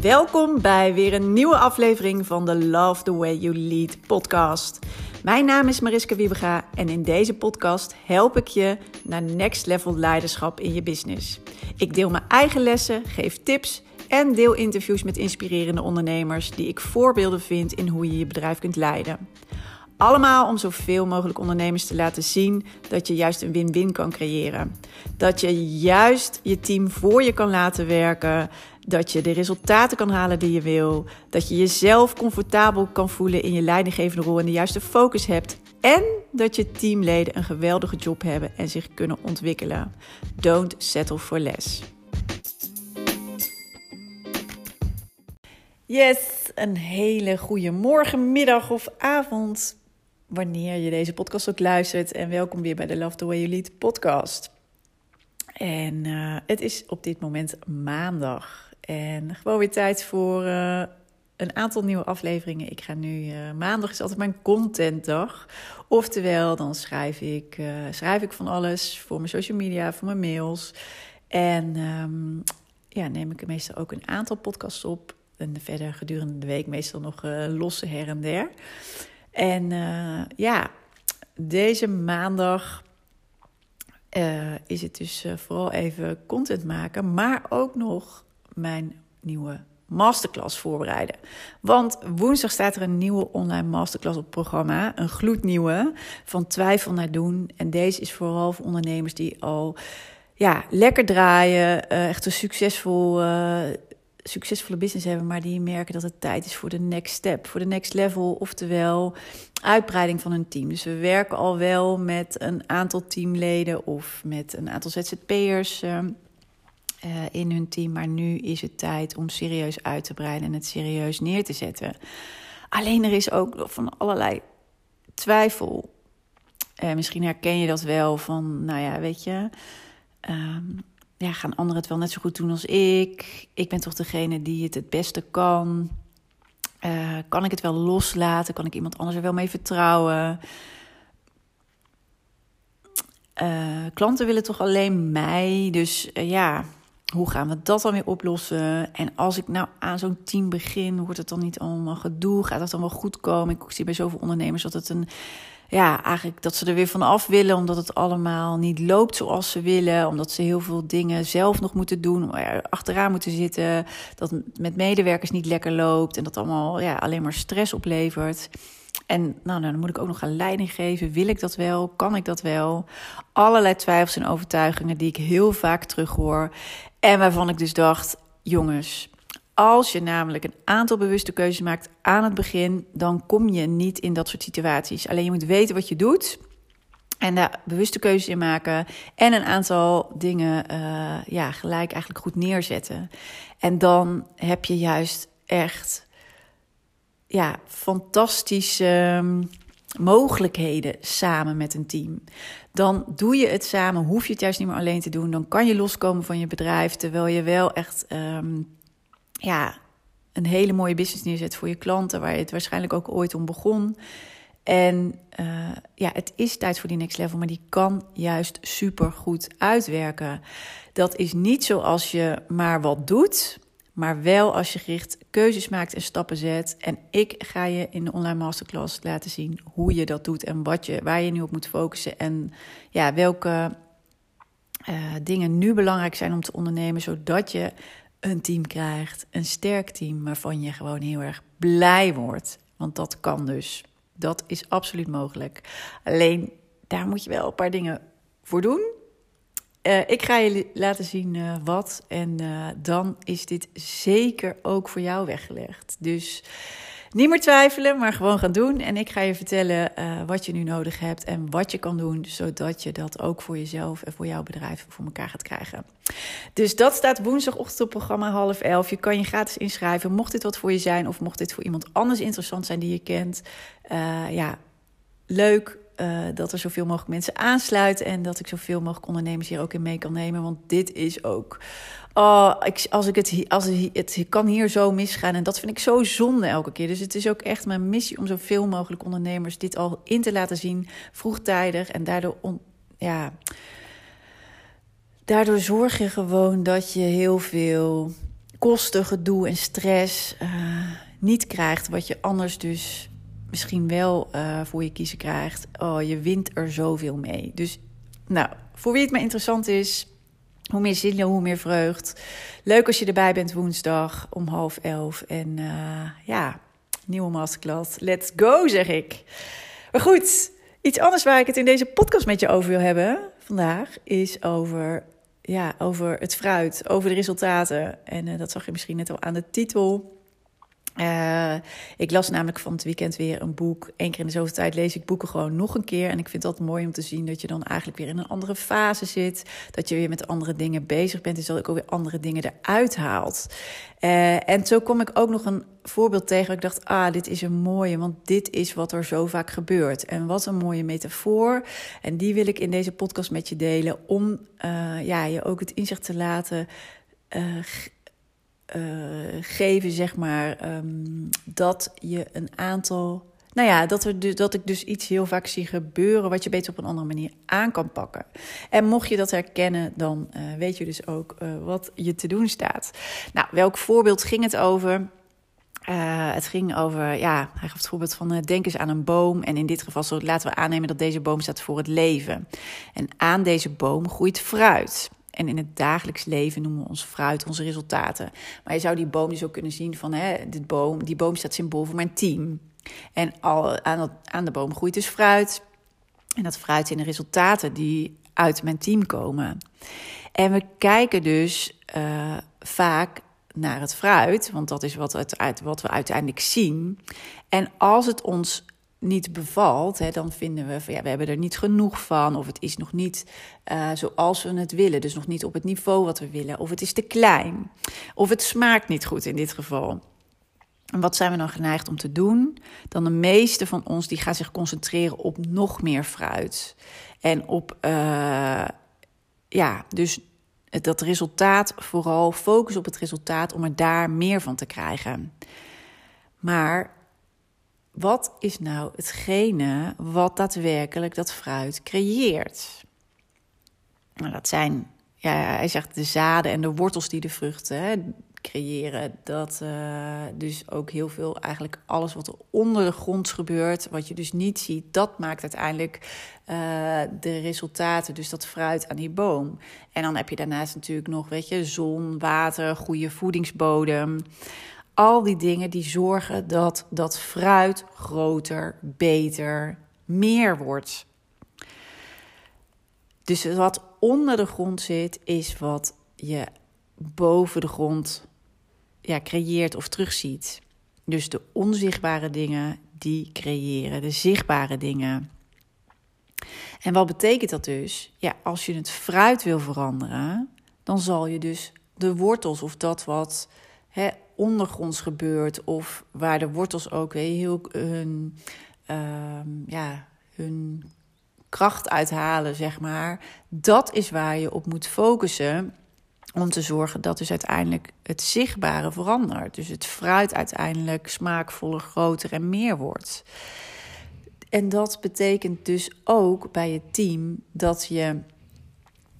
Welkom bij weer een nieuwe aflevering van de Love the Way You Lead podcast. Mijn naam is Mariska Wiebega en in deze podcast help ik je naar next level leiderschap in je business. Ik deel mijn eigen lessen, geef tips en deel interviews met inspirerende ondernemers die ik voorbeelden vind in hoe je je bedrijf kunt leiden. Allemaal om zoveel mogelijk ondernemers te laten zien dat je juist een win-win kan creëren. Dat je juist je team voor je kan laten werken. Dat je de resultaten kan halen die je wil. Dat je jezelf comfortabel kan voelen in je leidinggevende rol en de juiste focus hebt. En dat je teamleden een geweldige job hebben en zich kunnen ontwikkelen. Don't settle for less. Yes, een hele goede morgen, middag of avond wanneer je deze podcast ook luistert. En welkom weer bij de Love the Way You Lead podcast. En uh, het is op dit moment maandag. En gewoon weer tijd voor uh, een aantal nieuwe afleveringen. Ik ga nu, uh, maandag is altijd mijn contentdag. Oftewel, dan schrijf ik, schrijf ik van alles voor mijn social media, voor mijn mails. En um, ja, neem ik meestal ook een aantal podcasts op. En verder gedurende de week meestal nog losse her en der. En uh, ja, deze maandag uh, is het dus uh, vooral even content maken, maar ook nog mijn nieuwe masterclass voorbereiden. Want woensdag staat er een nieuwe online masterclass op het programma, een gloednieuwe, van twijfel naar doen. En deze is vooral voor ondernemers die al ja, lekker draaien, echt een succesvol succesvolle business hebben, maar die merken dat het tijd is voor de next step, voor de next level, oftewel uitbreiding van hun team. Dus we werken al wel met een aantal teamleden of met een aantal ZZP'ers uh, in hun team, maar nu is het tijd om serieus uit te breiden en het serieus neer te zetten. Alleen er is ook van allerlei twijfel. Uh, misschien herken je dat wel van, nou ja, weet je. Um, ja, gaan anderen het wel net zo goed doen als ik? Ik ben toch degene die het het beste kan. Uh, kan ik het wel loslaten? Kan ik iemand anders er wel mee vertrouwen? Uh, klanten willen toch alleen mij. Dus uh, ja, hoe gaan we dat dan weer oplossen? En als ik nou aan zo'n team begin, wordt het dan niet allemaal gedoe? Gaat dat dan wel goed komen? Ik zie bij zoveel ondernemers dat het een ja, eigenlijk dat ze er weer van af willen, omdat het allemaal niet loopt zoals ze willen, omdat ze heel veel dingen zelf nog moeten doen, achteraan moeten zitten, dat met medewerkers niet lekker loopt en dat allemaal ja, alleen maar stress oplevert. En nou, nou, dan moet ik ook nog gaan leiding geven. Wil ik dat wel? Kan ik dat wel? Allerlei twijfels en overtuigingen die ik heel vaak terughoor. En waarvan ik dus dacht, jongens, als je namelijk een aantal bewuste keuzes maakt aan het begin, dan kom je niet in dat soort situaties. Alleen je moet weten wat je doet. En daar bewuste keuzes in maken. En een aantal dingen uh, ja, gelijk eigenlijk goed neerzetten. En dan heb je juist echt ja, fantastische ehm, mogelijkheden samen met een team. Dan doe je het samen, hoef je het juist niet meer alleen te doen. Dan kan je loskomen van je bedrijf, terwijl je wel echt um, ja, een hele mooie business neerzet voor je klanten, waar je het waarschijnlijk ook ooit om begon. En uh, ja, het is tijd voor die next level, maar die kan juist super goed uitwerken. Dat is niet zoals je maar wat doet, maar wel als je gericht keuzes maakt en stappen zet. En ik ga je in de online masterclass laten zien hoe je dat doet en wat je, waar je nu op moet focussen en ja, welke uh, dingen nu belangrijk zijn om te ondernemen, zodat je een team krijgt, een sterk team waarvan je gewoon heel erg blij wordt. Want dat kan dus. Dat is absoluut mogelijk. Alleen daar moet je wel een paar dingen voor doen. Uh, ik ga je laten zien uh, wat. En uh, dan is dit zeker ook voor jou weggelegd. Dus niet meer twijfelen, maar gewoon gaan doen. En ik ga je vertellen uh, wat je nu nodig hebt en wat je kan doen, zodat je dat ook voor jezelf en voor jouw bedrijf voor elkaar gaat krijgen. Dus dat staat woensdagochtend op programma half elf. Je kan je gratis inschrijven. Mocht dit wat voor je zijn of mocht dit voor iemand anders interessant zijn die je kent, uh, ja, leuk. Uh, dat er zoveel mogelijk mensen aansluiten en dat ik zoveel mogelijk ondernemers hier ook in mee kan nemen. Want dit is ook oh, ik, als ik het, als het, het kan hier zo misgaan. En dat vind ik zo zonde elke keer. Dus het is ook echt mijn missie om zoveel mogelijk ondernemers dit al in te laten zien, vroegtijdig. En daardoor, ja, daardoor zorg je gewoon dat je heel veel kosten, gedoe en stress niet krijgt, wat je anders dus misschien wel voor je kiezen krijgt. Oh, je wint er zoveel mee. Dus nou, voor wie het maar interessant is, hoe meer zin, hoe meer vreugd. Leuk als je erbij bent woensdag om half elf. En uh, ja, nieuwe masterclass. Let's go, zeg ik. Maar goed, iets anders waar ik het in deze podcast met je over wil hebben vandaag is over, ja, over het fruit, over de resultaten. En uh, dat zag je misschien net al aan de titel. Uh, ik las namelijk van het weekend weer een boek. Eén keer in de zoveel tijd lees ik boeken gewoon nog een keer. En ik vind dat mooi om te zien dat je dan eigenlijk weer in een andere fase zit. Dat je weer met andere dingen bezig bent. Dus dat ik ook weer andere dingen eruit haalt. Uh, en zo kom ik ook nog een voorbeeld tegen. Ik dacht, ah, dit is een mooie. Want dit is wat er zo vaak gebeurt. En wat een mooie metafoor. En die wil ik in deze podcast met je delen. Om uh, ja, je ook het inzicht te laten uh, geven, zeg maar, um, dat je een aantal. Nou ja, dat, er dat ik dus iets heel vaak zie gebeuren wat je beter op een andere manier aan kan pakken. En mocht je dat herkennen, dan uh, weet je dus ook uh, wat je te doen staat. Nou, welk voorbeeld ging het over? Het ging over, ja, hij gaf het voorbeeld van uh, denk eens aan een boom. En in dit geval zo, laten we aannemen dat deze boom staat voor het leven. En aan deze boom groeit fruit. En in het dagelijks leven noemen we ons fruit onze resultaten. Maar je zou die boom dus ook kunnen zien van, hè, dit boom, die boom staat symbool voor mijn team. En al, aan, aan de boom groeit dus fruit. En dat fruit zijn de resultaten die uit mijn team komen. En we kijken dus uh, vaak naar het fruit, want dat is wat, het, wat we uiteindelijk zien. En als het ons niet bevalt, hè, dan vinden we van ja, we hebben er niet genoeg van, of het is nog niet uh, zoals we het willen, dus nog niet op het niveau wat we willen, of het is te klein, of het smaakt niet goed in dit geval. En wat zijn we dan geneigd om te doen? Dan de meeste van ons die gaan zich concentreren op nog meer fruit en op uh, ja, dus dat resultaat vooral focus op het resultaat om er daar meer van te krijgen. Maar wat is nou hetgene wat daadwerkelijk dat fruit creëert? Nou, dat zijn, ja, hij zegt de zaden en de wortels die de vruchten hè, creëren. Dat uh, dus ook heel veel, eigenlijk alles wat er onder de grond gebeurt, wat je dus niet ziet, dat maakt uiteindelijk uh, de resultaten, dus dat fruit aan die boom. En dan heb je daarnaast natuurlijk nog, weet je, zon, water, goede voedingsbodem al die dingen die zorgen dat dat fruit groter, beter, meer wordt. Dus wat onder de grond zit, is wat je boven de grond ja, creëert of terugziet. Dus de onzichtbare dingen die creëren, de zichtbare dingen. En wat betekent dat dus? Ja, als je het fruit wil veranderen, dan zal je dus de wortels of dat wat hè, ondergronds gebeurt of waar de wortels ook heel hun, uh, ja, hun kracht uithalen, zeg maar. Dat is waar je op moet focussen om te zorgen dat dus uiteindelijk het zichtbare verandert. Dus het fruit uiteindelijk smaakvoller, groter en meer wordt. En dat betekent dus ook bij je team dat je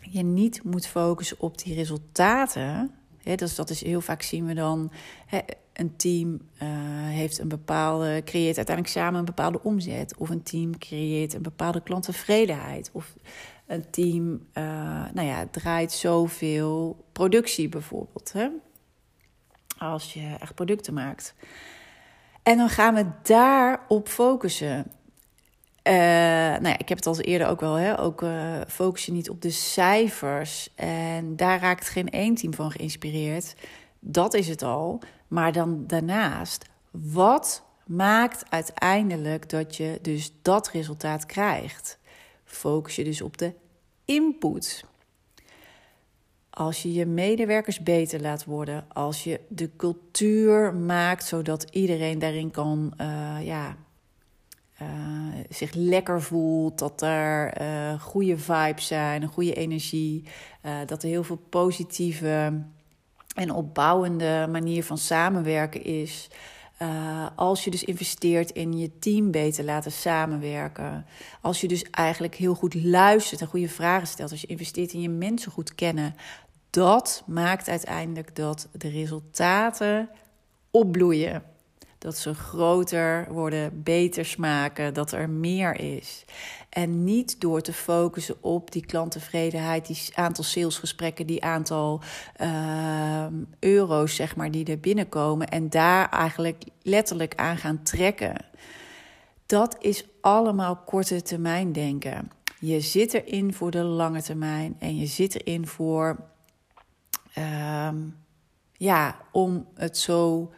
je niet moet focussen op die resultaten dus dat is heel vaak zien we dan een team uh, heeft een bepaalde, creëert uiteindelijk samen een bepaalde omzet. Of een team creëert een bepaalde klanttevredenheid. Of een team uh, nou ja, draait zoveel productie bijvoorbeeld. Hè? Als je echt producten maakt. En dan gaan we daarop focussen. Uh, nou ja, ik heb het al eerder ook wel, hè, ook uh, focus je niet op de cijfers. En daar raakt geen één team van geïnspireerd. Dat is het al. Maar dan daarnaast, wat maakt uiteindelijk dat je dus dat resultaat krijgt? Focus je dus op de input. Als je je medewerkers beter laat worden, als je de cultuur maakt zodat iedereen daarin kan, uh, ja, uh, zich lekker voelt, dat er uh, goede vibes zijn, een goede energie, uh, dat er heel veel positieve en opbouwende manier van samenwerken is. als je dus investeert in je team beter laten samenwerken. Als je dus eigenlijk heel goed luistert en goede vragen stelt. Als je investeert in je mensen goed kennen. dat maakt uiteindelijk dat de resultaten opbloeien. Dat ze groter worden, beter smaken, dat er meer is. En niet door te focussen op die klanttevredenheid, die aantal salesgesprekken, die aantal uh, euro's, zeg maar, die er binnenkomen. En daar eigenlijk letterlijk aan gaan trekken. Dat is allemaal korte termijn denken. Je zit erin voor de lange termijn en je zit erin voor, uh, ja, om het zo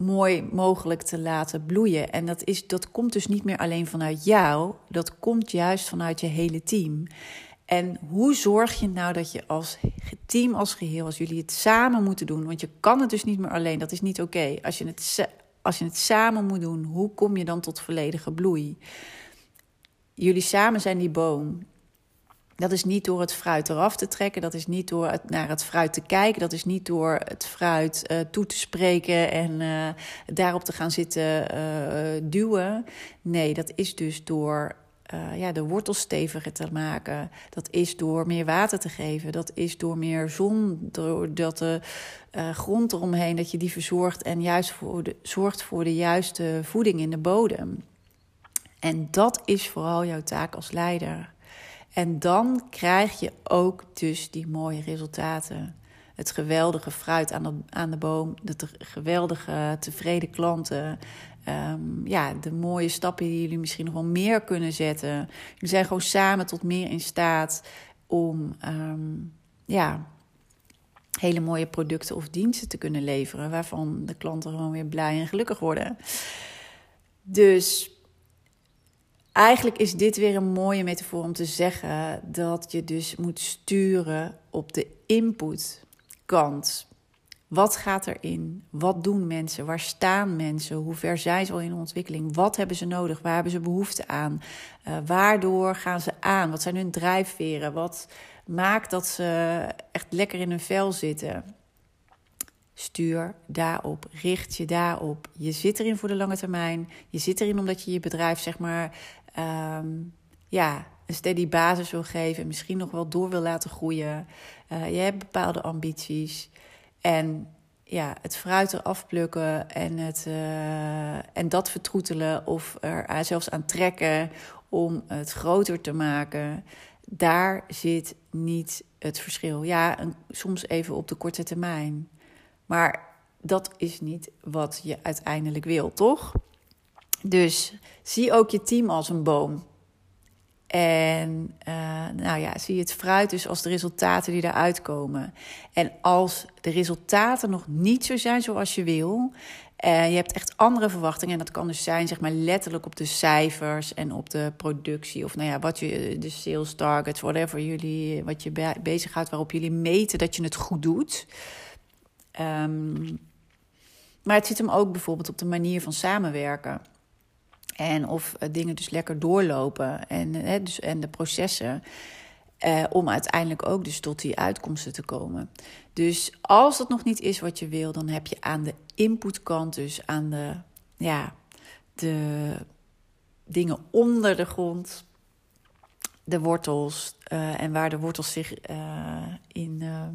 mooi mogelijk te laten bloeien. En dat, is, dat komt dus niet meer alleen vanuit jou, dat komt juist vanuit je hele team. En hoe zorg je nou dat je als team, als geheel, als jullie het samen moeten doen, want je kan het dus niet meer alleen, dat is niet oké. Als, je het, als je het samen moet doen, hoe kom je dan tot volledige bloei? Jullie samen zijn die boom. Dat is niet door het fruit eraf te trekken. Dat is niet door naar het fruit te kijken. Dat is niet door het fruit uh, toe te spreken en uh, daarop te gaan zitten uh, duwen. Nee, dat is dus door ja, de wortels steviger te maken. Dat is door meer water te geven. Dat is door meer zon, doordat de grond eromheen, dat je die verzorgt en juist voor de, zorgt voor de juiste voeding in de bodem. En dat is vooral jouw taak als leider. En dan krijg je ook dus die mooie resultaten. Het geweldige fruit aan de, aan de boom, de geweldige tevreden klanten. Um, ja, de mooie stappen die jullie misschien nog wel meer kunnen zetten. Jullie zijn gewoon samen tot meer in staat om um, ja, hele mooie producten of diensten te kunnen leveren. Waarvan de klanten gewoon weer blij en gelukkig worden. Dus Eigenlijk is dit weer een mooie metafoor om te zeggen dat je dus moet sturen op de inputkant. Wat gaat erin? Wat doen mensen? Waar staan mensen? Hoe ver zijn ze al in ontwikkeling? Wat hebben ze nodig? Waar hebben ze behoefte aan? Uh, waardoor gaan ze aan? Wat zijn hun drijfveren? Wat maakt dat ze echt lekker in hun vel zitten? Stuur daarop, richt je daarop. Je zit erin voor de lange termijn. Je zit erin omdat je je bedrijf zeg maar um, ja, een steady basis wil geven, misschien nog wel door wil laten groeien. Uh, je hebt bepaalde ambities. En ja, het fruit eraf plukken en, het, uh, en dat vertroetelen of er zelfs aan trekken om het groter te maken. Daar zit niet het verschil. Ja, een, soms even op de korte termijn. Maar dat is niet wat je uiteindelijk wil, toch? Dus zie ook je team als een boom. En uh, nou ja, zie het fruit dus als de resultaten die eruit komen. En als de resultaten nog niet zo zijn zoals je wil, en je hebt echt andere verwachtingen. En dat kan dus zijn, zeg maar, letterlijk op de cijfers en op de productie. Of nou ja, wat je, de sales targets, whatever jullie, wat je bezighoudt, waarop jullie meten dat je het goed doet. Um, maar het zit hem ook bijvoorbeeld op de manier van samenwerken. En of eh, dingen dus lekker doorlopen en, hè, eh, dus, en de processen. Eh, om uiteindelijk ook dus tot die uitkomsten te komen. Dus als dat nog niet is wat je wil, dan heb je aan de inputkant, dus aan de, ja, de dingen onder de grond, de wortels en waar de wortels zich in uh,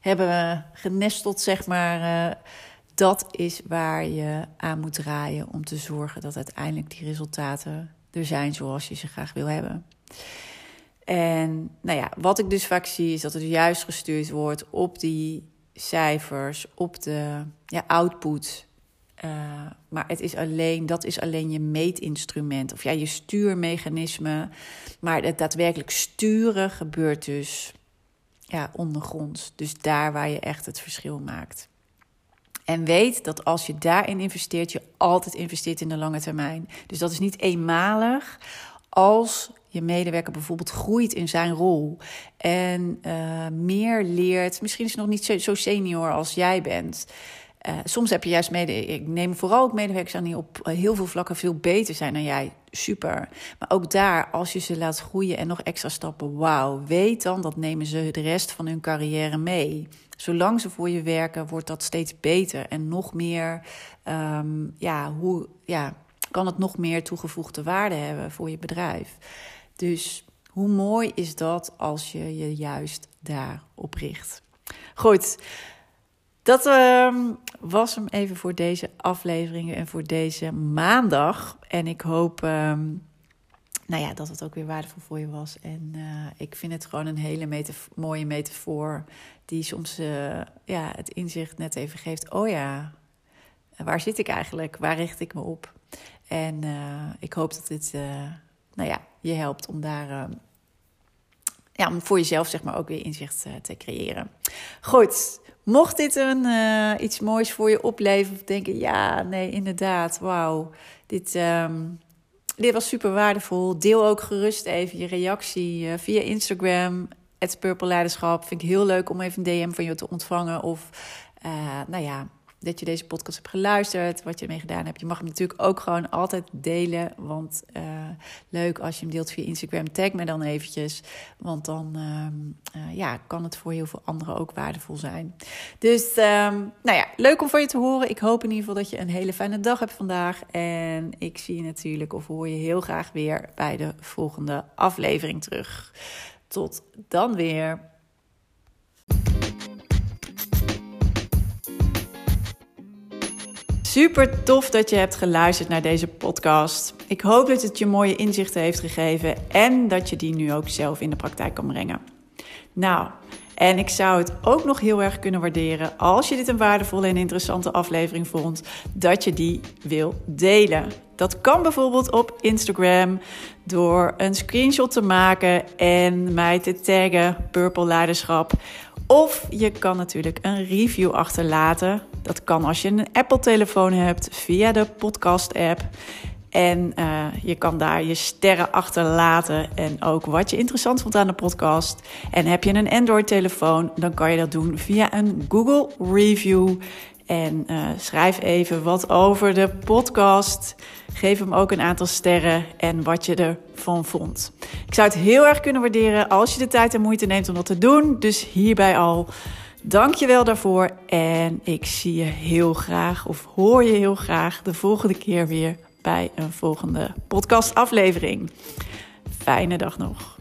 hebben genesteld, zeg maar dat is waar je aan moet draaien om te zorgen dat uiteindelijk die resultaten er zijn zoals je ze graag wil hebben. En nou ja, wat ik dus vaak zie is dat het juist gestuurd wordt op die cijfers, op de ja, output. Uh, maar het is alleen, dat is alleen je meetinstrument of ja, je stuurmechanisme. Maar het daadwerkelijk sturen gebeurt dus ja, ondergronds. Dus daar waar je echt het verschil maakt. En weet dat als je daarin investeert, je altijd investeert in de lange termijn. Dus dat is niet eenmalig. Als je medewerker bijvoorbeeld groeit in zijn rol en uh, meer leert, misschien is hij nog niet zo, senior als jij bent. Uh, soms heb je juist mede, ik neem vooral ook medewerkers aan die op heel veel vlakken veel beter zijn dan jij. Super. Maar ook daar, als je ze laat groeien en nog extra stappen, wauw, weet dan dat nemen ze de rest van hun carrière mee zolang ze voor je werken, wordt dat steeds beter en nog meer, um, ja, hoe, ja, kan het nog meer toegevoegde waarde hebben voor je bedrijf. Dus Hoe mooi is dat als je je juist daarop richt? Goed, dat uh, was hem even voor deze afleveringen en voor deze maandag. En ik hoop uh, nou ja, dat het ook weer waardevol voor je was. En uh, ik vind het gewoon een hele mooie metafoor die soms uh, ja, het inzicht net even geeft. Oh ja, waar zit ik eigenlijk? Waar richt ik me op? En uh, ik hoop dat dit nou ja, je helpt om daar ehm, ja, om voor jezelf zeg maar ook weer inzicht te creëren. Goed, Mocht dit een, uh, iets moois voor je opleveren, of denken, ja, nee, inderdaad, wauw, dit, um, dit was super waardevol. Deel ook gerust even je reactie uh, via Instagram, het Purple Leiderschap. Vind ik heel leuk om even een DM van je te ontvangen. Of, uh, nou ja, dat je deze podcast hebt geluisterd, wat je ermee gedaan hebt. Je mag hem natuurlijk ook gewoon altijd delen. Want uh, leuk als je hem deelt via Instagram. Tag me dan eventjes. Want dan uh, uh, ja, kan het voor heel veel anderen ook waardevol zijn. Dus um, nou ja, leuk om van je te horen. Ik hoop in ieder geval dat je een hele fijne dag hebt vandaag. En ik zie je natuurlijk of hoor je heel graag weer bij de volgende aflevering terug. Tot dan weer. Super tof dat je hebt geluisterd naar deze podcast. Ik hoop dat het je mooie inzichten heeft gegeven en dat je die nu ook zelf in de praktijk kan brengen. Nou, en ik zou het ook nog heel erg kunnen waarderen als je dit een waardevolle en interessante aflevering vond, dat je die wil delen. Dat kan bijvoorbeeld op Instagram door een screenshot te maken en mij te taggen Purple Leiderschap. Of je kan natuurlijk een review achterlaten. Dat kan als je een Apple-telefoon hebt via de podcast-app. En uh, je kan daar je sterren achterlaten en ook wat je interessant vond aan de podcast. En heb je een Android-telefoon, dan kan je dat doen via een Google Review. En uh, schrijf even wat over de podcast. Geef hem ook een aantal sterren en wat je ervan vond. Ik zou het heel erg kunnen waarderen als je de tijd en moeite neemt om dat te doen. Dus hierbij al. Dank je wel daarvoor. En ik zie je heel graag, of hoor je heel graag, de volgende keer weer bij een volgende podcastaflevering. Fijne dag nog.